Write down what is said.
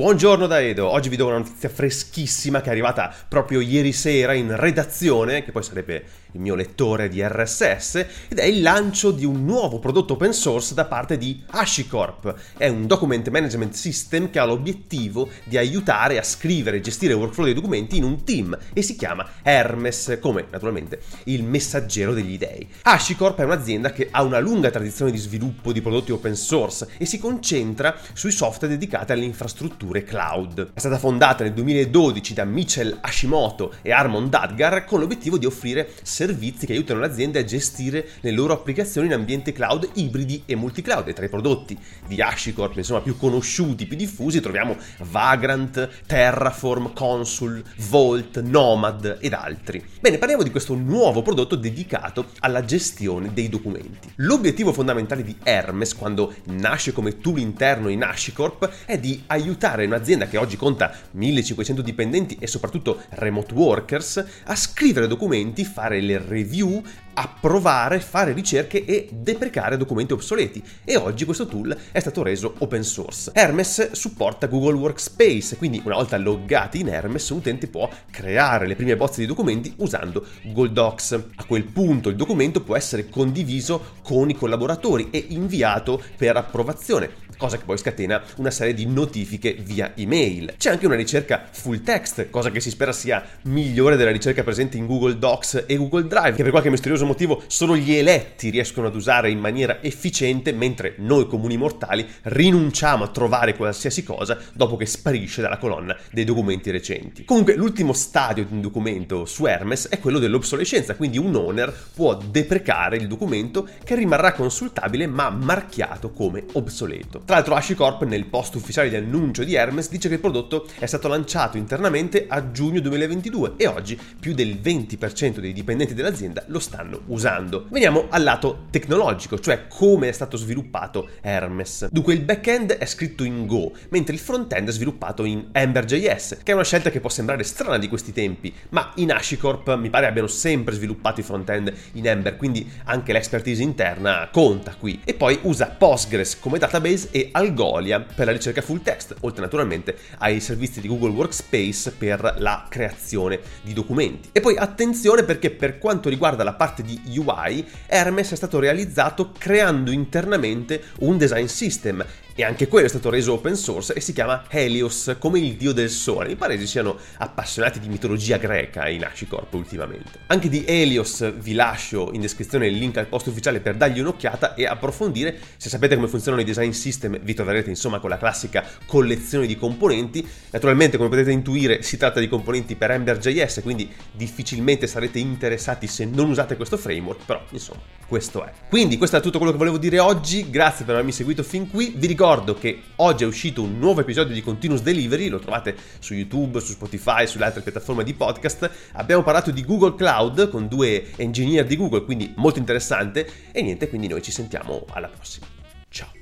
Buongiorno da Edo, oggi vi do una notizia freschissima che è arrivata proprio ieri sera in redazione, che poi sarebbe il mio lettore di RSS, ed è il lancio di un nuovo prodotto open source da parte di HashiCorp. È un document management system che ha l'obiettivo di aiutare a scrivere e gestire il workflow dei documenti in un team e si chiama Hermes, come naturalmente il messaggero degli dei. HashiCorp è un'azienda che ha una lunga tradizione di sviluppo di prodotti open source e si concentra sui software dedicati alle infrastrutture cloud. È stata fondata nel 2012 da Mitchell Hashimoto e Armon Dadgar con l'obiettivo di offrire servizi che aiutano le aziende a gestire le loro applicazioni in ambienti cloud ibridi e multicloud. E tra i prodotti di HashiCorp, insomma, più conosciuti, più diffusi, troviamo Vagrant, Terraform, Consul, Vault, Nomad ed altri. Bene, parliamo di questo nuovo prodotto dedicato alla gestione dei documenti. L'obiettivo fondamentale di Hermes, quando nasce come tool interno in HashiCorp, è di aiutare un'azienda che oggi conta 1500 dipendenti e soprattutto remote workers a scrivere documenti, fare le le review, approvare, fare ricerche e deprecare documenti obsoleti. E oggi questo tool è stato reso open source. Hermes supporta Google Workspace, quindi una volta loggati in Hermes un utente può creare le prime bozze di documenti usando Google Docs. A quel punto il documento può essere condiviso con i collaboratori e inviato per approvazione cosa che poi scatena una serie di notifiche via email. C'è anche una ricerca full text, cosa che si spera sia migliore della ricerca presente in Google Docs e Google Drive, che per qualche misterioso motivo solo gli eletti riescono ad usare in maniera efficiente, mentre noi comuni mortali rinunciamo a trovare qualsiasi cosa dopo che sparisce dalla colonna dei documenti recenti. Comunque l'ultimo stadio di un documento su Hermes è quello dell'obsolescenza, quindi un owner può deprecare il documento che rimarrà consultabile ma marchiato come obsoleto. Tra l'altro HashiCorp nel post ufficiale di annuncio di Hermes dice che il prodotto è stato lanciato internamente a giugno 2022 e oggi più del 20% dei dipendenti dell'azienda lo stanno usando. Veniamo al lato tecnologico, cioè come è stato sviluppato Hermes. Dunque il backend è scritto in Go, mentre il frontend è sviluppato in Ember.js, che è una scelta che può sembrare strana di questi tempi, ma in HashiCorp mi pare abbiano sempre sviluppato i frontend in Ember, quindi anche l'expertise interna conta qui. E poi usa Postgres come database e Algolia per la ricerca full text, oltre naturalmente ai servizi di Google Workspace per la creazione di documenti. E poi attenzione perché per quanto riguarda la parte di UI, Hermes è stato realizzato creando internamente un design system e anche quello è stato reso open source e si chiama Helios, come il dio del sole. Mi pare che siano appassionati di mitologia greca in HashiCorp ultimamente. Anche di Helios vi lascio in descrizione il link al post ufficiale per dargli un'occhiata e approfondire. Se sapete come funzionano i design system vi troverete insomma con la classica collezione di componenti. Naturalmente come potete intuire si tratta di componenti per Ember.js, quindi difficilmente sarete interessati se non usate questo framework, però insomma questo è. Quindi questo è tutto quello che volevo dire oggi, grazie per avermi seguito fin qui. Vi ricordo che oggi è uscito un nuovo episodio di Continuous Delivery, lo trovate su YouTube, su Spotify, sulle altre piattaforme di podcast. Abbiamo parlato di Google Cloud con due engineer di Google, quindi molto interessante. E niente, quindi noi ci sentiamo alla prossima. Ciao.